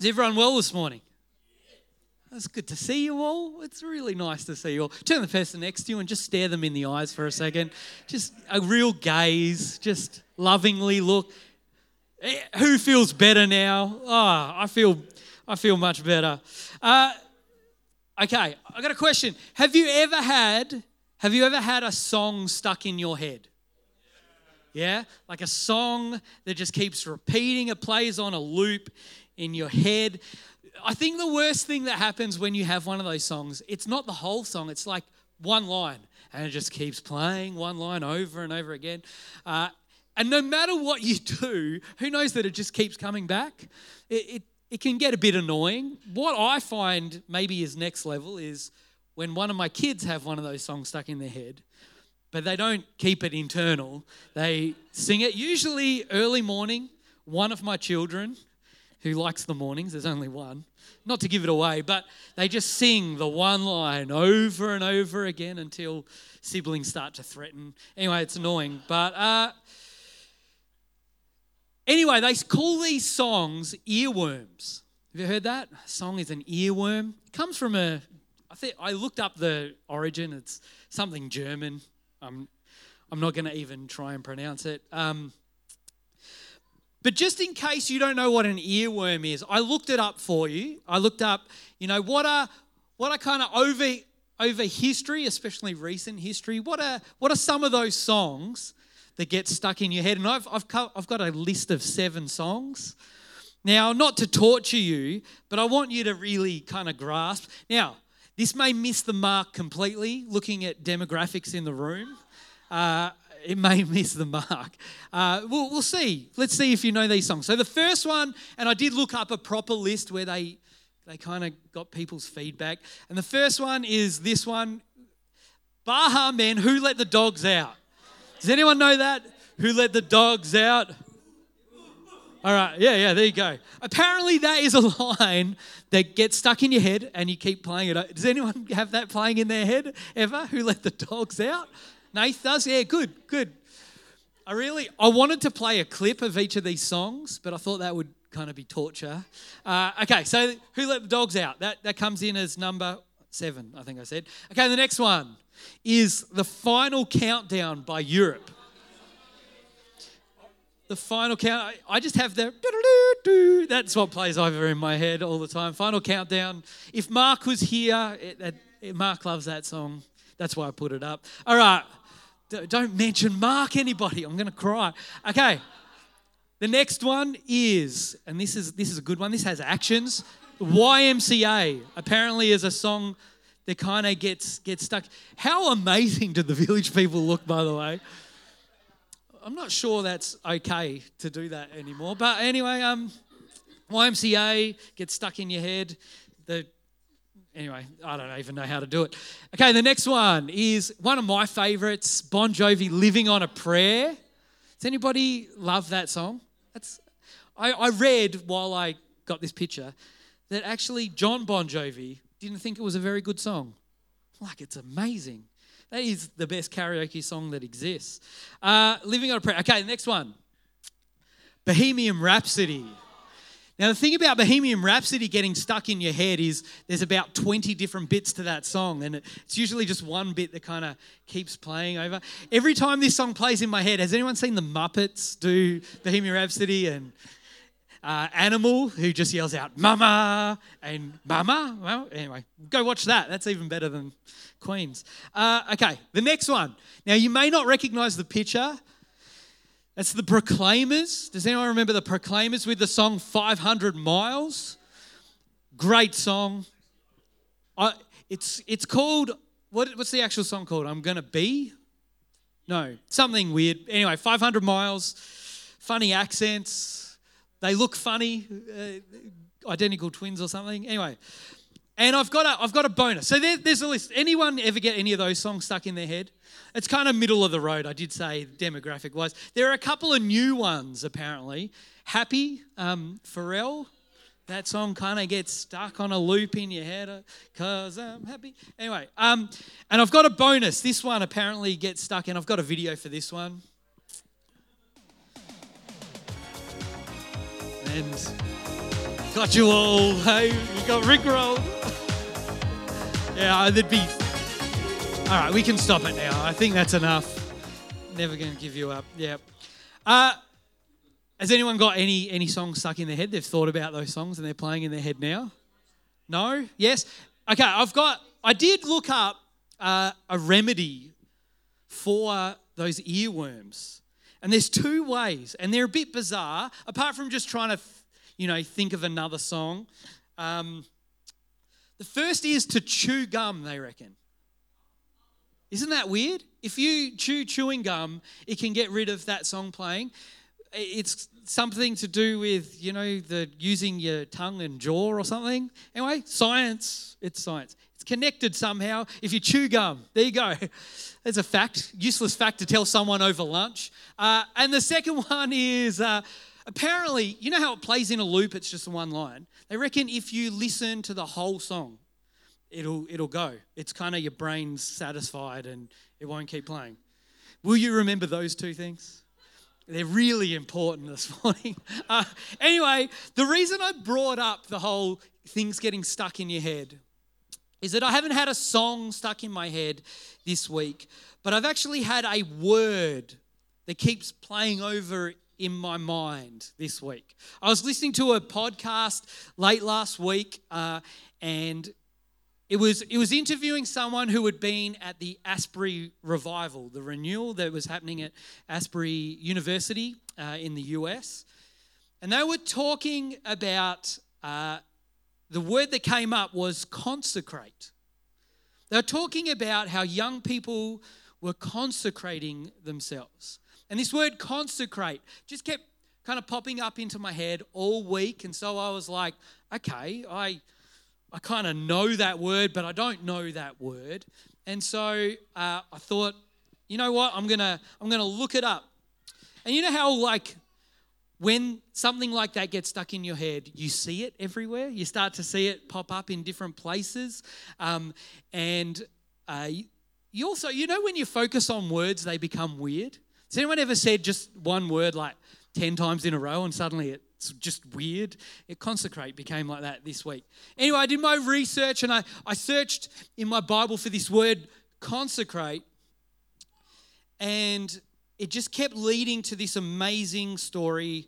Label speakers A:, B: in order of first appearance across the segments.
A: Is everyone well this morning? It's good to see you all. It's really nice to see you all. Turn the person next to you and just stare them in the eyes for a second. Just a real gaze, just lovingly look. Eh, Who feels better now? Oh, I feel, I feel much better. Uh, okay, I got a question. Have you ever had, have you ever had a song stuck in your head? Yeah, like a song that just keeps repeating. It plays on a loop in your head. I think the worst thing that happens when you have one of those songs, it's not the whole song, it's like one line, and it just keeps playing one line over and over again. Uh, and no matter what you do, who knows that it just keeps coming back? It, it, it can get a bit annoying. What I find maybe is next level is when one of my kids have one of those songs stuck in their head, but they don't keep it internal. They sing it usually early morning. One of my children who likes the mornings, there's only one, not to give it away, but they just sing the one line over and over again until siblings start to threaten. Anyway, it's annoying. But uh, anyway, they call these songs earworms. Have you heard that? A song is an earworm. It comes from a, I think I looked up the origin. It's something German. I'm, I'm not going to even try and pronounce it. Um, but just in case you don't know what an earworm is, I looked it up for you. I looked up, you know, what are what are kind of over over history, especially recent history. What are what are some of those songs that get stuck in your head? And I've I've co- I've got a list of seven songs. Now, not to torture you, but I want you to really kind of grasp. Now, this may miss the mark completely. Looking at demographics in the room. Uh, it may miss the mark. Uh, we'll, we'll see. Let's see if you know these songs. So the first one, and I did look up a proper list where they they kind of got people's feedback. And the first one is this one, Baha Men, Who Let the Dogs Out? Does anyone know that? Who let the dogs out? All right, yeah, yeah, there you go. Apparently, that is a line that gets stuck in your head and you keep playing it. Does anyone have that playing in their head ever? Who let the dogs out? Nath does? Yeah, good, good. I really, I wanted to play a clip of each of these songs, but I thought that would kind of be torture. Uh, okay, so Who Let the Dogs Out? That, that comes in as number seven, I think I said. Okay, the next one is The Final Countdown by Europe. The final count, I just have the, that's what plays over in my head all the time. Final countdown. If Mark was here, it, it, Mark loves that song. That's why I put it up. All right, don't mention Mark, anybody. I'm going to cry. Okay. The next one is, and this is this is a good one. This has actions. YMCA apparently is a song that kind of gets gets stuck. How amazing do the village people look, by the way? I'm not sure that's okay to do that anymore. But anyway, um, YMCA gets stuck in your head. The anyway, I don't even know how to do it. Okay, the next one is one of my favorites, Bon Jovi, "Living on a Prayer." Does anybody love that song? That's I, I read while I got this picture that actually John Bon Jovi didn't think it was a very good song. Like it's amazing. That is the best karaoke song that exists. Uh, Living on a Prayer. Okay, next one. Bohemian Rhapsody. Now, the thing about Bohemian Rhapsody getting stuck in your head is there's about 20 different bits to that song, and it's usually just one bit that kind of keeps playing over. Every time this song plays in my head, has anyone seen the Muppets do Bohemian Rhapsody and uh, Animal, who just yells out "Mama" and "Mama"? Well, anyway, go watch that. That's even better than Queen's. Uh, okay, the next one. Now, you may not recognize the picture. That's the Proclaimers. Does anyone remember the Proclaimers with the song 500 Miles? Great song. I, it's, it's called, what, what's the actual song called? I'm Gonna Be? No, something weird. Anyway, 500 Miles, funny accents. They look funny, uh, identical twins or something. Anyway, and I've got a, I've got a bonus. So there, there's a list. Anyone ever get any of those songs stuck in their head? It's kind of middle of the road, I did say, demographic wise. There are a couple of new ones, apparently. Happy, um, Pharrell. That song kind of gets stuck on a loop in your head because I'm happy. Anyway, um, and I've got a bonus. This one apparently gets stuck in. I've got a video for this one. And Got you all. Hey, you got Rick rolled. yeah, there'd be. All right, we can stop it now. I think that's enough. Never going to give you up. Yeah. Uh, has anyone got any any songs stuck in their head? They've thought about those songs and they're playing in their head now. No. Yes. Okay. I've got. I did look up uh, a remedy for those earworms, and there's two ways, and they're a bit bizarre. Apart from just trying to you know, think of another song. Um, the first is to chew gum, they reckon. Isn't that weird? If you chew chewing gum, it can get rid of that song playing. It's something to do with, you know, the using your tongue and jaw or something. Anyway, science, it's science. It's connected somehow. If you chew gum, there you go. There's a fact, useless fact to tell someone over lunch. Uh, and the second one is uh, apparently, you know how it plays in a loop, it's just one line? They reckon if you listen to the whole song, it'll, it'll go. It's kind of your brain's satisfied and it won't keep playing. Will you remember those two things? They're really important this morning. Uh, anyway, the reason I brought up the whole things getting stuck in your head is that I haven't had a song stuck in my head this week, but I've actually had a word that keeps playing over in my mind this week. I was listening to a podcast late last week, uh, and it was it was interviewing someone who had been at the Asbury revival, the renewal that was happening at Asbury University uh, in the US, and they were talking about uh, the word that came up was consecrate. They were talking about how young people were consecrating themselves. And this word consecrate just kept kind of popping up into my head all week. And so I was like, okay, I, I kind of know that word, but I don't know that word. And so uh, I thought, you know what? I'm gonna I'm gonna look it up. And you know how like when something like that gets stuck in your head, you see it everywhere. You start to see it pop up in different places, um, and uh, you also you know when you focus on words, they become weird. Has anyone ever said just one word like 10 times in a row and suddenly it's just weird? It consecrate became like that this week. Anyway, I did my research and I, I searched in my Bible for this word consecrate, and it just kept leading to this amazing story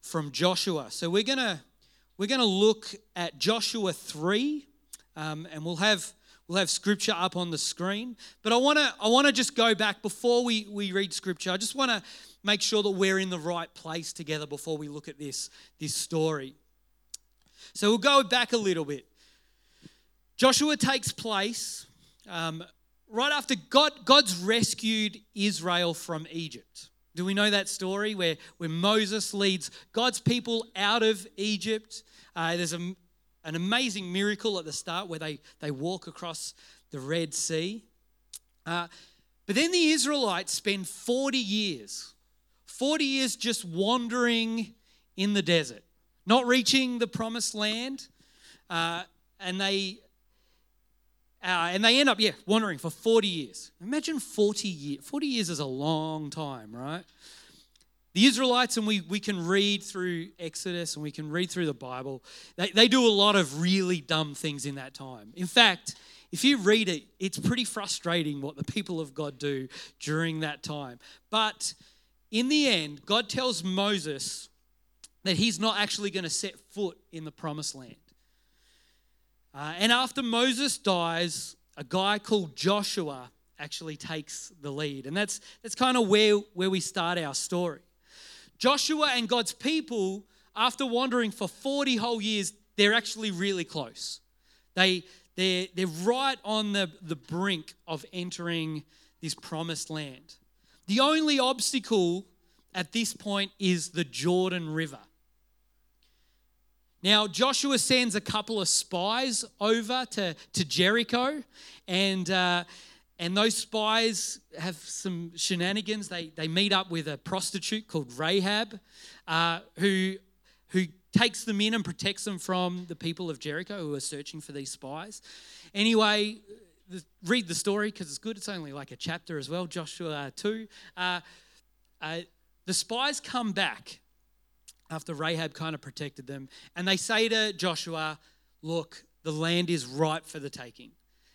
A: from Joshua. So we're gonna we're gonna look at Joshua 3, um, and we'll have We'll have scripture up on the screen. But I want to I want to just go back before we, we read scripture. I just want to make sure that we're in the right place together before we look at this, this story. So we'll go back a little bit. Joshua takes place um, right after God, God's rescued Israel from Egypt. Do we know that story where, where Moses leads God's people out of Egypt? Uh, there's a, an amazing miracle at the start where they, they walk across the Red Sea. Uh, but then the Israelites spend 40 years, 40 years just wandering in the desert, not reaching the promised land. Uh, and they uh, and they end up, yeah, wandering for 40 years. Imagine 40 years. 40 years is a long time, right? The Israelites, and we, we can read through Exodus and we can read through the Bible, they, they do a lot of really dumb things in that time. In fact, if you read it, it's pretty frustrating what the people of God do during that time. But in the end, God tells Moses that he's not actually going to set foot in the promised land. Uh, and after Moses dies, a guy called Joshua actually takes the lead. And that's, that's kind of where, where we start our story. Joshua and God's people, after wandering for 40 whole years, they're actually really close. They, they're, they're right on the, the brink of entering this promised land. The only obstacle at this point is the Jordan River. Now, Joshua sends a couple of spies over to, to Jericho, and uh, and those spies have some shenanigans. They, they meet up with a prostitute called Rahab, uh, who, who takes them in and protects them from the people of Jericho who are searching for these spies. Anyway, the, read the story because it's good. It's only like a chapter as well, Joshua 2. Uh, uh, the spies come back after Rahab kind of protected them. And they say to Joshua, Look, the land is ripe for the taking.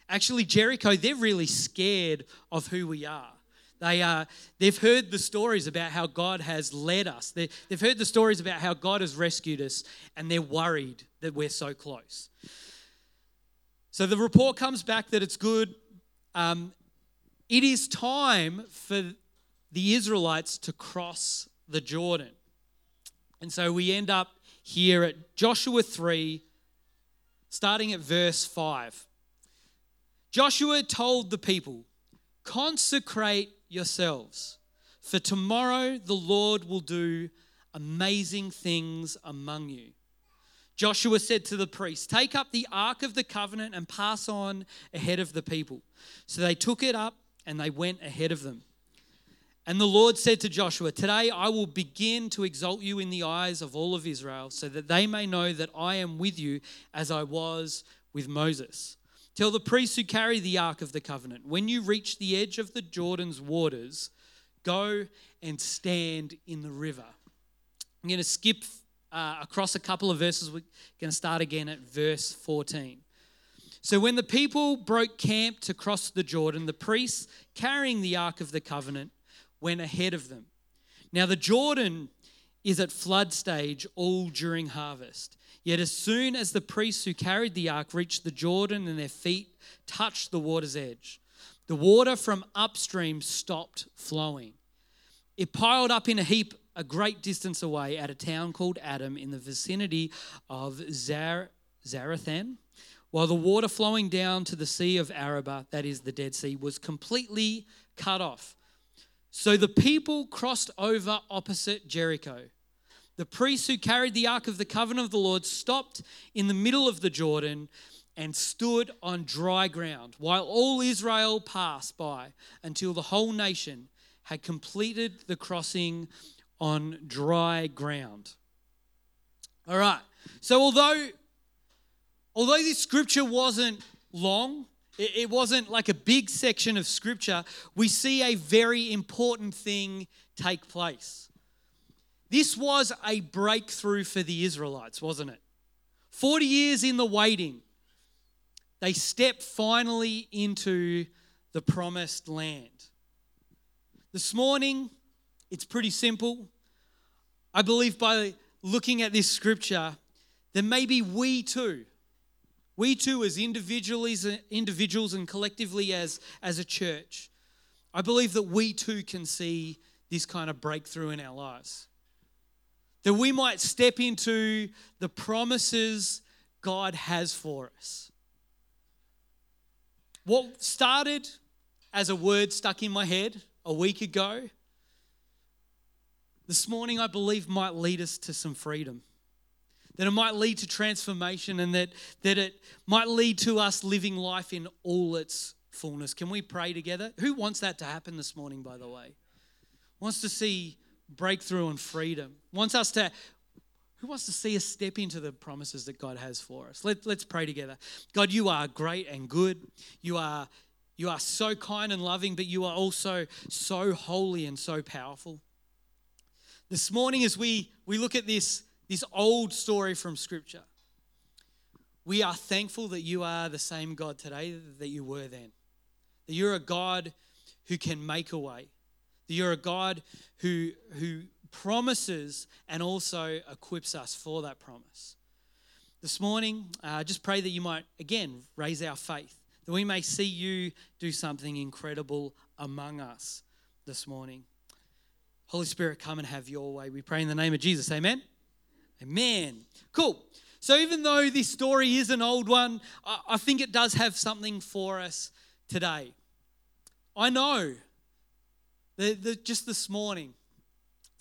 A: Actually, Jericho, they're really scared of who we are. They, uh, they've heard the stories about how God has led us. They, they've heard the stories about how God has rescued us, and they're worried that we're so close. So the report comes back that it's good. Um, it is time for the Israelites to cross the Jordan. And so we end up here at Joshua 3, starting at verse 5. Joshua told the people, Consecrate yourselves, for tomorrow the Lord will do amazing things among you. Joshua said to the priests, Take up the ark of the covenant and pass on ahead of the people. So they took it up and they went ahead of them. And the Lord said to Joshua, Today I will begin to exalt you in the eyes of all of Israel, so that they may know that I am with you as I was with Moses. Tell the priests who carry the ark of the covenant, when you reach the edge of the Jordan's waters, go and stand in the river. I'm going to skip uh, across a couple of verses. We're going to start again at verse 14. So, when the people broke camp to cross the Jordan, the priests carrying the ark of the covenant went ahead of them. Now, the Jordan is at flood stage all during harvest. Yet, as soon as the priests who carried the ark reached the Jordan and their feet touched the water's edge, the water from upstream stopped flowing. It piled up in a heap a great distance away at a town called Adam in the vicinity of Zar- Zarethan, while the water flowing down to the Sea of Arabah, that is the Dead Sea, was completely cut off. So the people crossed over opposite Jericho. The priests who carried the Ark of the Covenant of the Lord stopped in the middle of the Jordan and stood on dry ground while all Israel passed by until the whole nation had completed the crossing on dry ground. All right. So although although this scripture wasn't long, it wasn't like a big section of scripture. We see a very important thing take place. This was a breakthrough for the Israelites, wasn't it? 40 years in the waiting, they step finally into the promised land. This morning, it's pretty simple. I believe by looking at this scripture, that maybe we too we too, as individuals and collectively as, as a church, I believe that we too can see this kind of breakthrough in our lives. That we might step into the promises God has for us. What started as a word stuck in my head a week ago, this morning I believe might lead us to some freedom that it might lead to transformation and that, that it might lead to us living life in all its fullness. Can we pray together? Who wants that to happen this morning, by the way? Wants to see breakthrough and freedom. Wants us to who wants to see us step into the promises that God has for us? Let, let's pray together. God, you are great and good. You are you are so kind and loving, but you are also so holy and so powerful. This morning, as we, we look at this this old story from Scripture. We are thankful that you are the same God today that you were then. That you're a God who can make a way. That you're a God who, who promises and also equips us for that promise. This morning, uh, just pray that you might, again, raise our faith, that we may see you do something incredible among us this morning. Holy Spirit, come and have your way. We pray in the name of Jesus. Amen. Amen. Cool. So, even though this story is an old one, I think it does have something for us today. I know that, that just this morning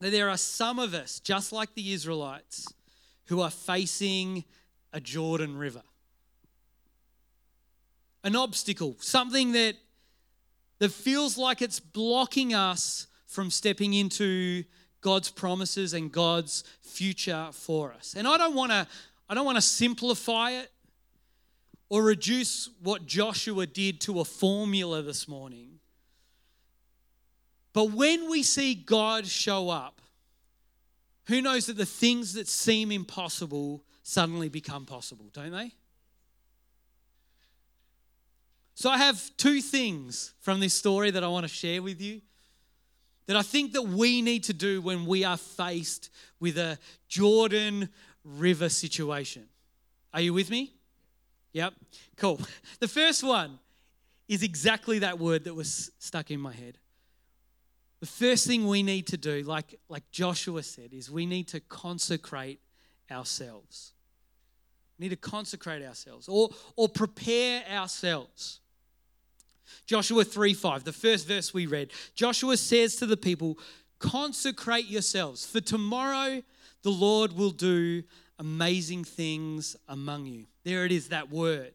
A: that there are some of us, just like the Israelites, who are facing a Jordan River. An obstacle, something that, that feels like it's blocking us from stepping into God's promises and God's future for us. And I don't want to I don't want to simplify it or reduce what Joshua did to a formula this morning. But when we see God show up, who knows that the things that seem impossible suddenly become possible, don't they? So I have two things from this story that I want to share with you that I think that we need to do when we are faced with a Jordan River situation. Are you with me? Yep. Cool. The first one is exactly that word that was stuck in my head. The first thing we need to do, like, like Joshua said, is we need to consecrate ourselves. We need to consecrate ourselves or, or prepare ourselves. Joshua 3 5, the first verse we read. Joshua says to the people, Consecrate yourselves, for tomorrow the Lord will do amazing things among you. There it is, that word.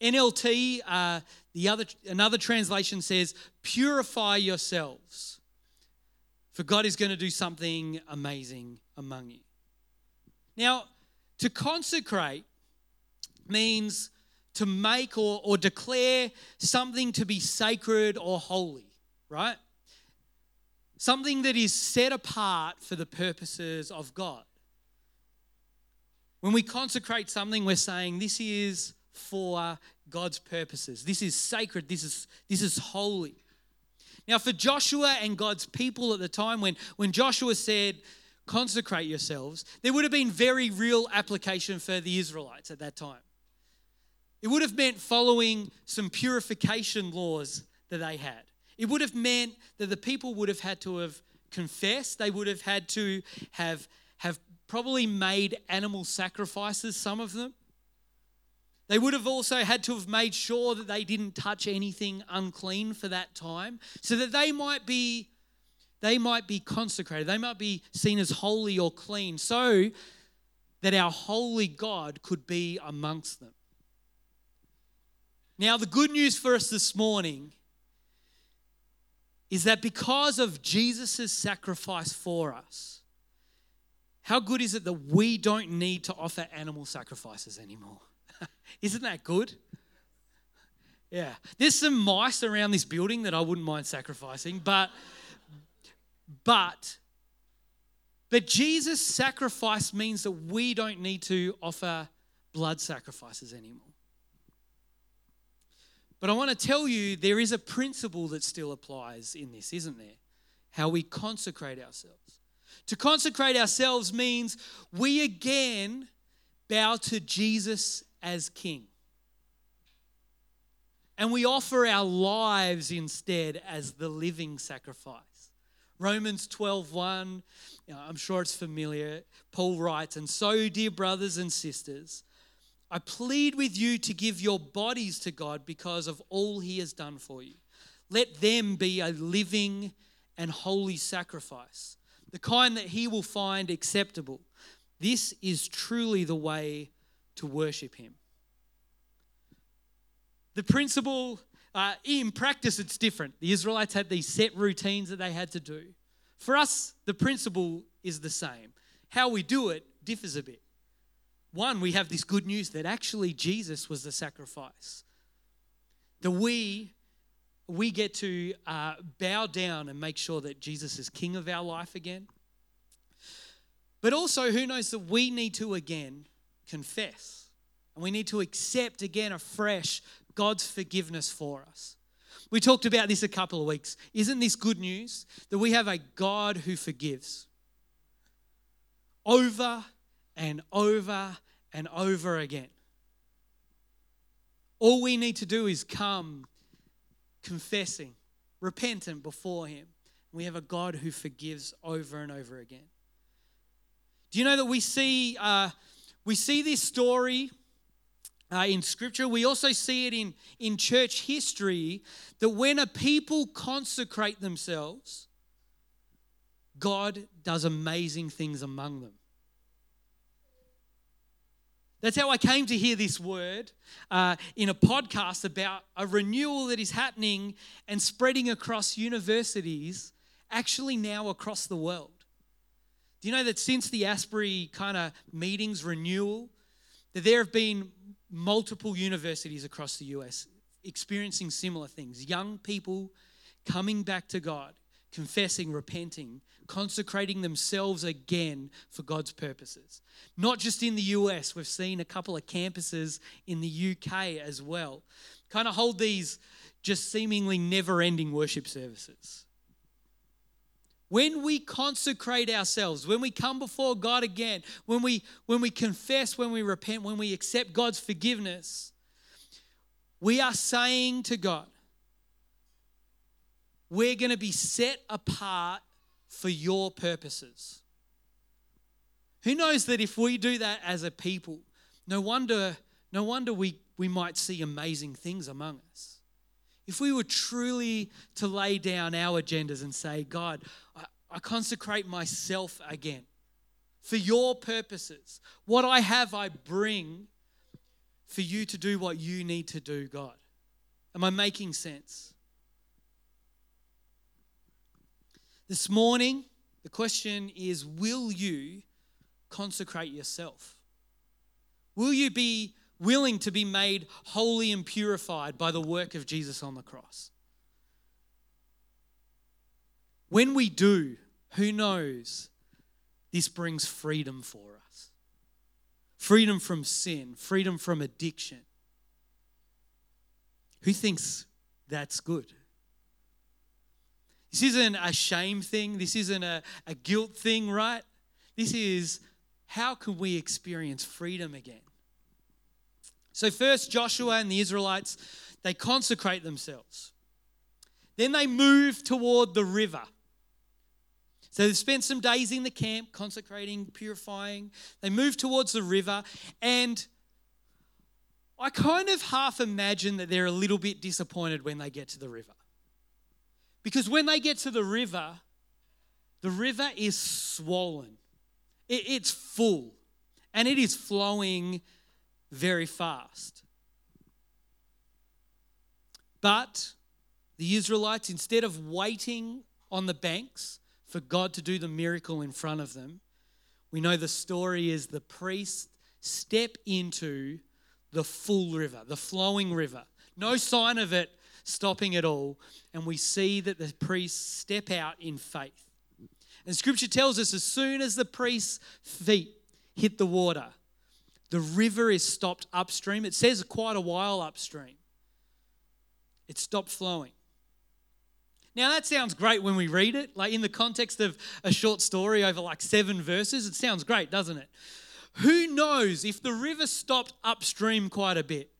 A: NLT, uh, the other, another translation says, Purify yourselves, for God is going to do something amazing among you. Now, to consecrate means to make or, or declare something to be sacred or holy, right? Something that is set apart for the purposes of God. When we consecrate something, we're saying this is for God's purposes. This is sacred. This is, this is holy. Now, for Joshua and God's people at the time, when, when Joshua said, consecrate yourselves, there would have been very real application for the Israelites at that time. It would have meant following some purification laws that they had. It would have meant that the people would have had to have confessed, they would have had to have, have probably made animal sacrifices, some of them. They would have also had to have made sure that they didn't touch anything unclean for that time, so that they might be they might be consecrated. They might be seen as holy or clean, so that our holy God could be amongst them. Now, the good news for us this morning is that because of Jesus' sacrifice for us, how good is it that we don't need to offer animal sacrifices anymore? Isn't that good? Yeah. There's some mice around this building that I wouldn't mind sacrificing, but but but Jesus' sacrifice means that we don't need to offer blood sacrifices anymore. But I want to tell you there is a principle that still applies in this, isn't there? How we consecrate ourselves. To consecrate ourselves means we again bow to Jesus as King. And we offer our lives instead as the living sacrifice. Romans 12 1, you know, I'm sure it's familiar. Paul writes, And so, dear brothers and sisters, I plead with you to give your bodies to God because of all he has done for you. Let them be a living and holy sacrifice, the kind that he will find acceptable. This is truly the way to worship him. The principle, uh, in practice, it's different. The Israelites had these set routines that they had to do. For us, the principle is the same. How we do it differs a bit. One, we have this good news that actually Jesus was the sacrifice. That we we get to uh, bow down and make sure that Jesus is king of our life again. But also, who knows that we need to again confess and we need to accept again afresh God's forgiveness for us. We talked about this a couple of weeks. Isn't this good news that we have a God who forgives over and over and over again. All we need to do is come confessing, repentant before Him. We have a God who forgives over and over again. Do you know that we see uh, we see this story uh, in Scripture? We also see it in in church history that when a people consecrate themselves, God does amazing things among them. That's how I came to hear this word uh, in a podcast about a renewal that is happening and spreading across universities, actually now across the world. Do you know that since the Asbury kind of meetings renewal, that there have been multiple universities across the US experiencing similar things. Young people coming back to God, confessing, repenting, consecrating themselves again for God's purposes. Not just in the US, we've seen a couple of campuses in the UK as well. Kind of hold these just seemingly never ending worship services. When we consecrate ourselves, when we come before God again, when we, when we confess, when we repent, when we accept God's forgiveness, we are saying to God, we're going to be set apart for your purposes. Who knows that if we do that as a people, no wonder, no wonder we, we might see amazing things among us. If we were truly to lay down our agendas and say, God, I, I consecrate myself again for your purposes. What I have, I bring for you to do what you need to do, God. Am I making sense? This morning, the question is Will you consecrate yourself? Will you be willing to be made holy and purified by the work of Jesus on the cross? When we do, who knows, this brings freedom for us freedom from sin, freedom from addiction. Who thinks that's good? This isn't a shame thing, this isn't a, a guilt thing, right? This is how can we experience freedom again? So, first, Joshua and the Israelites, they consecrate themselves. Then they move toward the river. So they've spent some days in the camp, consecrating, purifying. They move towards the river, and I kind of half imagine that they're a little bit disappointed when they get to the river. Because when they get to the river, the river is swollen, it's full, and it is flowing very fast. But the Israelites, instead of waiting on the banks for God to do the miracle in front of them, we know the story is the priests step into the full river, the flowing river. No sign of it stopping at all. And we see that the priests step out in faith. And scripture tells us as soon as the priest's feet hit the water, the river is stopped upstream. It says quite a while upstream. It stopped flowing. Now, that sounds great when we read it. Like in the context of a short story over like seven verses, it sounds great, doesn't it? Who knows if the river stopped upstream quite a bit?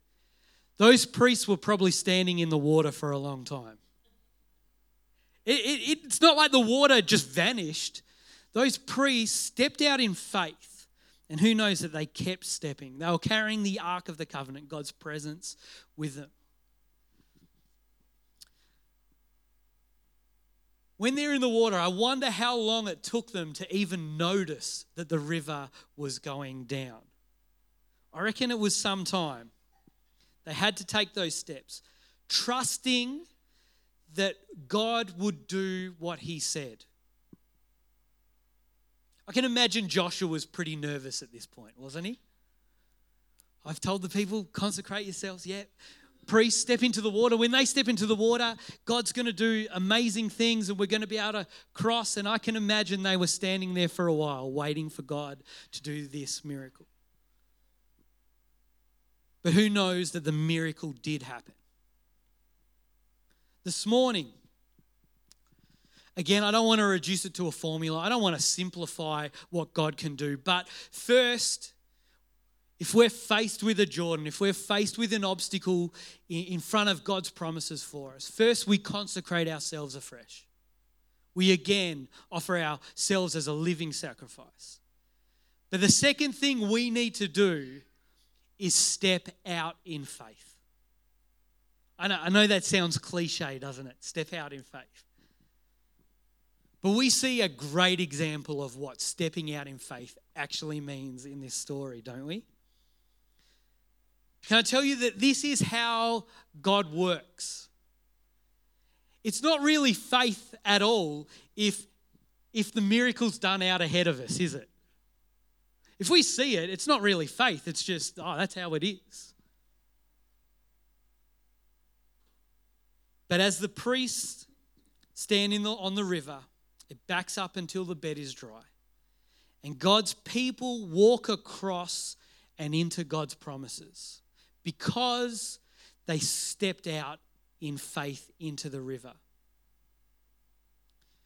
A: Those priests were probably standing in the water for a long time. It, it, it's not like the water just vanished. Those priests stepped out in faith. And who knows that they kept stepping? They were carrying the Ark of the Covenant, God's presence with them. When they're in the water, I wonder how long it took them to even notice that the river was going down. I reckon it was some time. They had to take those steps, trusting that God would do what he said. I can imagine Joshua was pretty nervous at this point, wasn't he? I've told the people, consecrate yourselves. Yeah, priests step into the water. When they step into the water, God's going to do amazing things and we're going to be able to cross. And I can imagine they were standing there for a while waiting for God to do this miracle. But who knows that the miracle did happen? This morning, again, I don't want to reduce it to a formula, I don't want to simplify what God can do. But first, if we're faced with a Jordan, if we're faced with an obstacle in front of God's promises for us, first we consecrate ourselves afresh. We again offer ourselves as a living sacrifice. But the second thing we need to do is step out in faith. I know, I know that sounds cliche, doesn't it? Step out in faith. But we see a great example of what stepping out in faith actually means in this story, don't we? Can I tell you that this is how God works? It's not really faith at all if, if the miracle's done out ahead of us, is it? If we see it, it's not really faith, it's just, oh, that's how it is. But as the priest stand in the, on the river. It backs up until the bed is dry. And God's people walk across and into God's promises because they stepped out in faith into the river.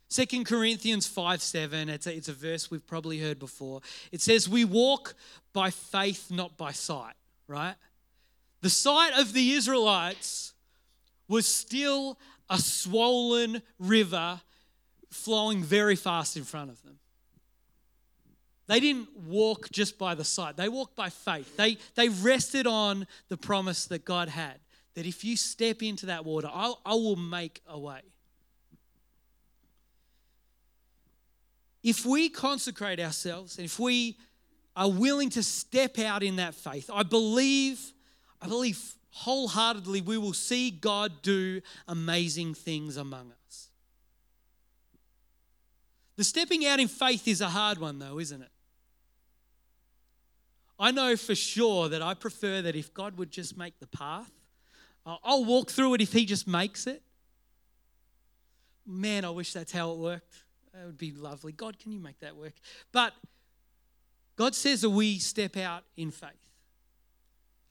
A: Second Corinthians 5 7, it's a, it's a verse we've probably heard before. It says, We walk by faith, not by sight, right? The sight of the Israelites was still a swollen river flowing very fast in front of them. They didn't walk just by the sight, they walked by faith. They, they rested on the promise that God had that if you step into that water, I'll, I will make a way. If we consecrate ourselves and if we are willing to step out in that faith, I believe, I believe wholeheartedly we will see God do amazing things among us. The stepping out in faith is a hard one, though, isn't it? I know for sure that I prefer that if God would just make the path, I'll walk through it if He just makes it. Man, I wish that's how it worked. That would be lovely. God, can you make that work? But God says that we step out in faith.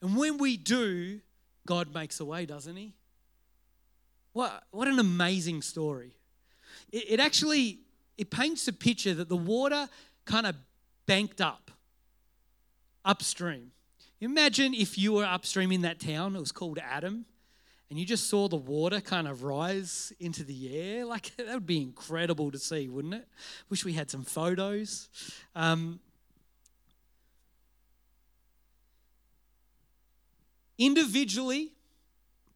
A: And when we do, God makes a way, doesn't He? What, what an amazing story. It, it actually it paints a picture that the water kind of banked up upstream. Imagine if you were upstream in that town, it was called Adam, and you just saw the water kind of rise into the air. Like, that would be incredible to see, wouldn't it? Wish we had some photos. Um, individually,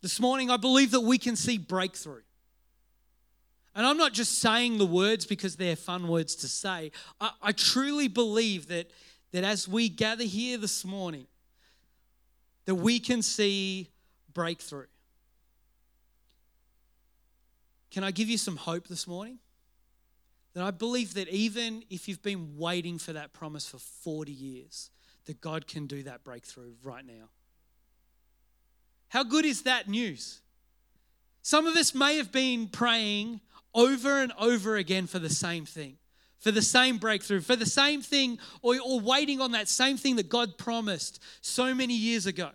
A: this morning, I believe that we can see breakthrough. And I'm not just saying the words because they're fun words to say. I, I truly believe that, that as we gather here this morning, that we can see breakthrough. Can I give you some hope this morning? That I believe that even if you've been waiting for that promise for 40 years, that God can do that breakthrough right now. How good is that news? Some of us may have been praying over and over again for the same thing, for the same breakthrough, for the same thing, or, or waiting on that same thing that God promised so many years ago.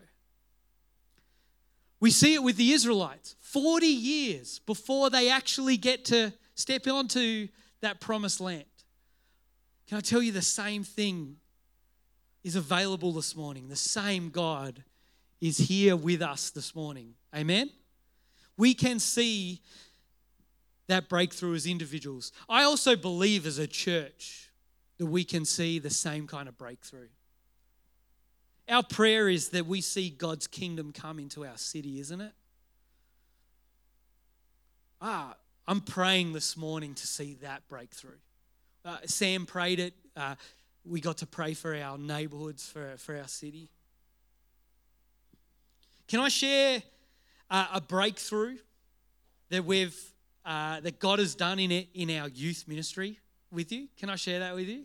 A: We see it with the Israelites 40 years before they actually get to step onto that promised land. Can I tell you the same thing is available this morning? The same God is here with us this morning. Amen? We can see that breakthrough as individuals. I also believe as a church that we can see the same kind of breakthrough. Our prayer is that we see God's kingdom come into our city, isn't it? Ah, I'm praying this morning to see that breakthrough. Uh, Sam prayed it. Uh, we got to pray for our neighborhoods, for, for our city. Can I share uh, a breakthrough that we've uh, that God has done in it in our youth ministry with you? Can I share that with you?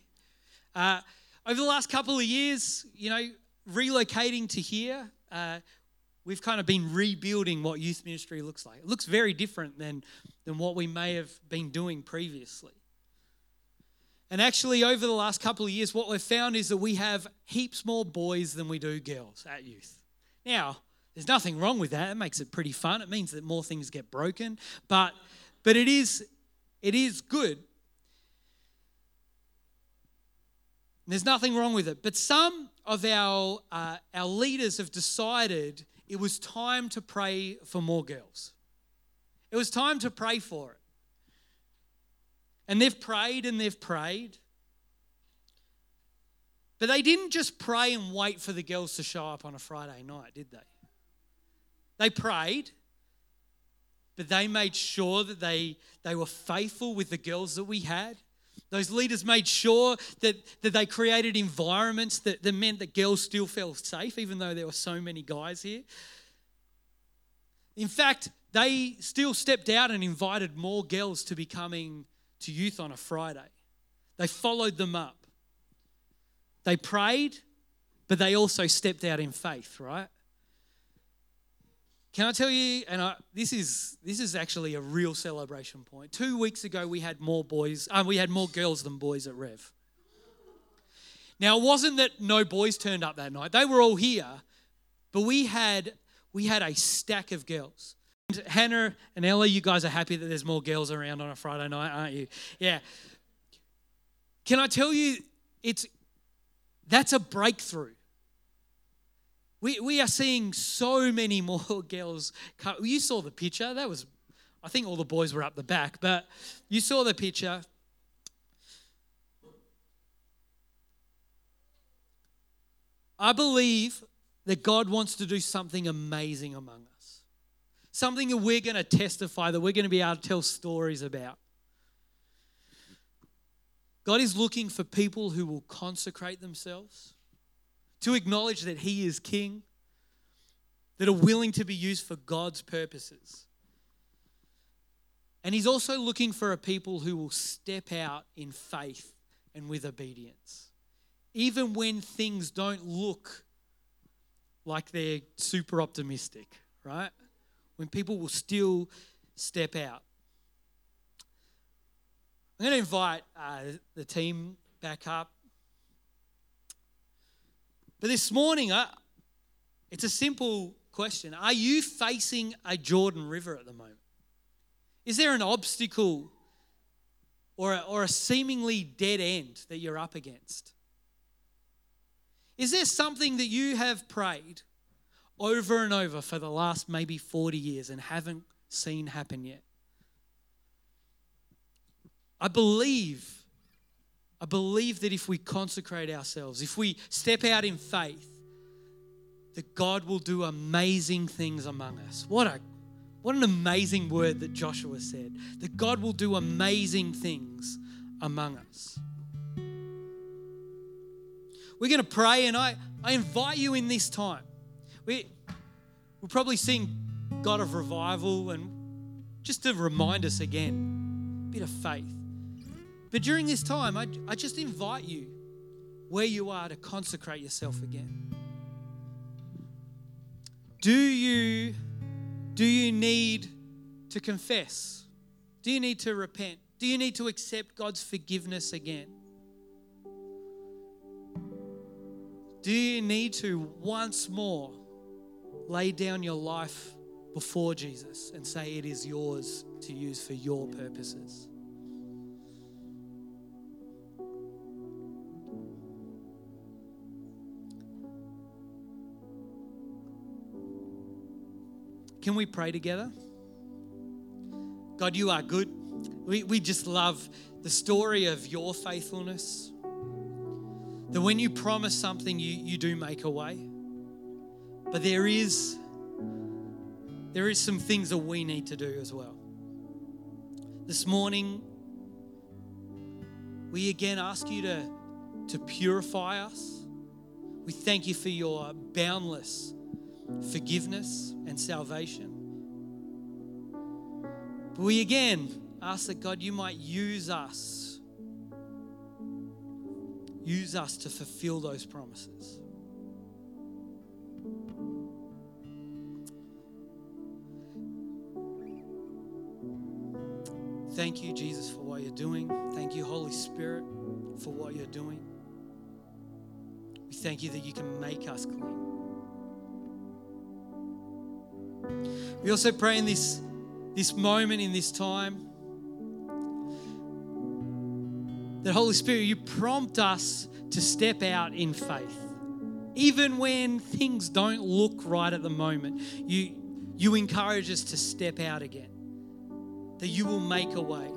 A: Uh, over the last couple of years, you know, relocating to here, uh, we've kind of been rebuilding what youth ministry looks like. It looks very different than than what we may have been doing previously. And actually, over the last couple of years, what we've found is that we have heaps more boys than we do girls at youth. Now, there's nothing wrong with that. It makes it pretty fun. It means that more things get broken, but but it is it is good. There's nothing wrong with it. But some of our uh, our leaders have decided it was time to pray for more girls. It was time to pray for it. And they've prayed and they've prayed. But they didn't just pray and wait for the girls to show up on a Friday night, did they? They prayed, but they made sure that they, they were faithful with the girls that we had. Those leaders made sure that, that they created environments that, that meant that girls still felt safe, even though there were so many guys here. In fact, they still stepped out and invited more girls to be coming to youth on a Friday. They followed them up. They prayed, but they also stepped out in faith, right? Can I tell you? And I, this is this is actually a real celebration point. Two weeks ago, we had more boys. Um, we had more girls than boys at Rev. Now, it wasn't that no boys turned up that night. They were all here, but we had we had a stack of girls. And Hannah and Ella, you guys are happy that there's more girls around on a Friday night, aren't you? Yeah. Can I tell you, it's that's a breakthrough. We, we are seeing so many more girls. Come. You saw the picture. That was, I think all the boys were up the back, but you saw the picture. I believe that God wants to do something amazing among us. Something that we're going to testify, that we're going to be able to tell stories about. God is looking for people who will consecrate themselves, to acknowledge that He is King, that are willing to be used for God's purposes. And He's also looking for a people who will step out in faith and with obedience even when things don't look like they're super optimistic, right? When people will still step out. I'm going to invite uh, the team back up. But this morning, uh, it's a simple question Are you facing a Jordan River at the moment? Is there an obstacle or a, or a seemingly dead end that you're up against? Is there something that you have prayed over and over for the last maybe 40 years and haven't seen happen yet? I believe, I believe that if we consecrate ourselves, if we step out in faith, that God will do amazing things among us. What a what an amazing word that Joshua said. That God will do amazing things among us. We're going to pray, and I, I invite you in this time. We, we'll probably sing God of Revival, and just to remind us again, a bit of faith. But during this time, I, I just invite you where you are to consecrate yourself again. Do you, do you need to confess? Do you need to repent? Do you need to accept God's forgiveness again? Do you need to once more lay down your life before Jesus and say it is yours to use for your purposes? Can we pray together? God, you are good. We, we just love the story of your faithfulness. That when you promise something, you, you do make a way. But there is there is some things that we need to do as well. This morning, we again ask you to, to purify us. We thank you for your boundless forgiveness and salvation. But we again ask that God, you might use us Use us to fulfill those promises. Thank you, Jesus, for what you're doing. Thank you, Holy Spirit, for what you're doing. We thank you that you can make us clean. We also pray in this, this moment, in this time, that Holy Spirit, you prompt us to step out in faith. Even when things don't look right at the moment, you, you encourage us to step out again, that you will make a way.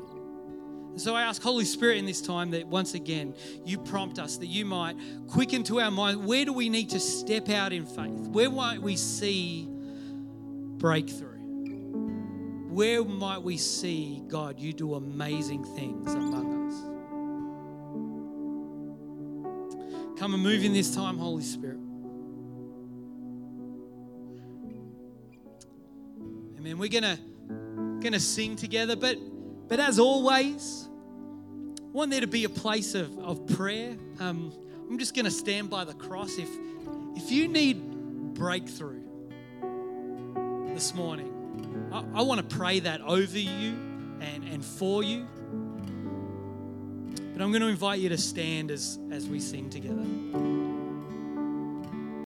A: And so I ask Holy Spirit in this time that once again you prompt us, that you might quicken to our mind where do we need to step out in faith? Where might we see breakthrough? Where might we see, God, you do amazing things among us? Come and move in this time, Holy Spirit. Amen. We're gonna gonna sing together, but but as always, I want there to be a place of, of prayer. Um, I'm just gonna stand by the cross. If if you need breakthrough, this morning, I, I want to pray that over you and, and for you. But I'm going to invite you to stand as, as we sing together.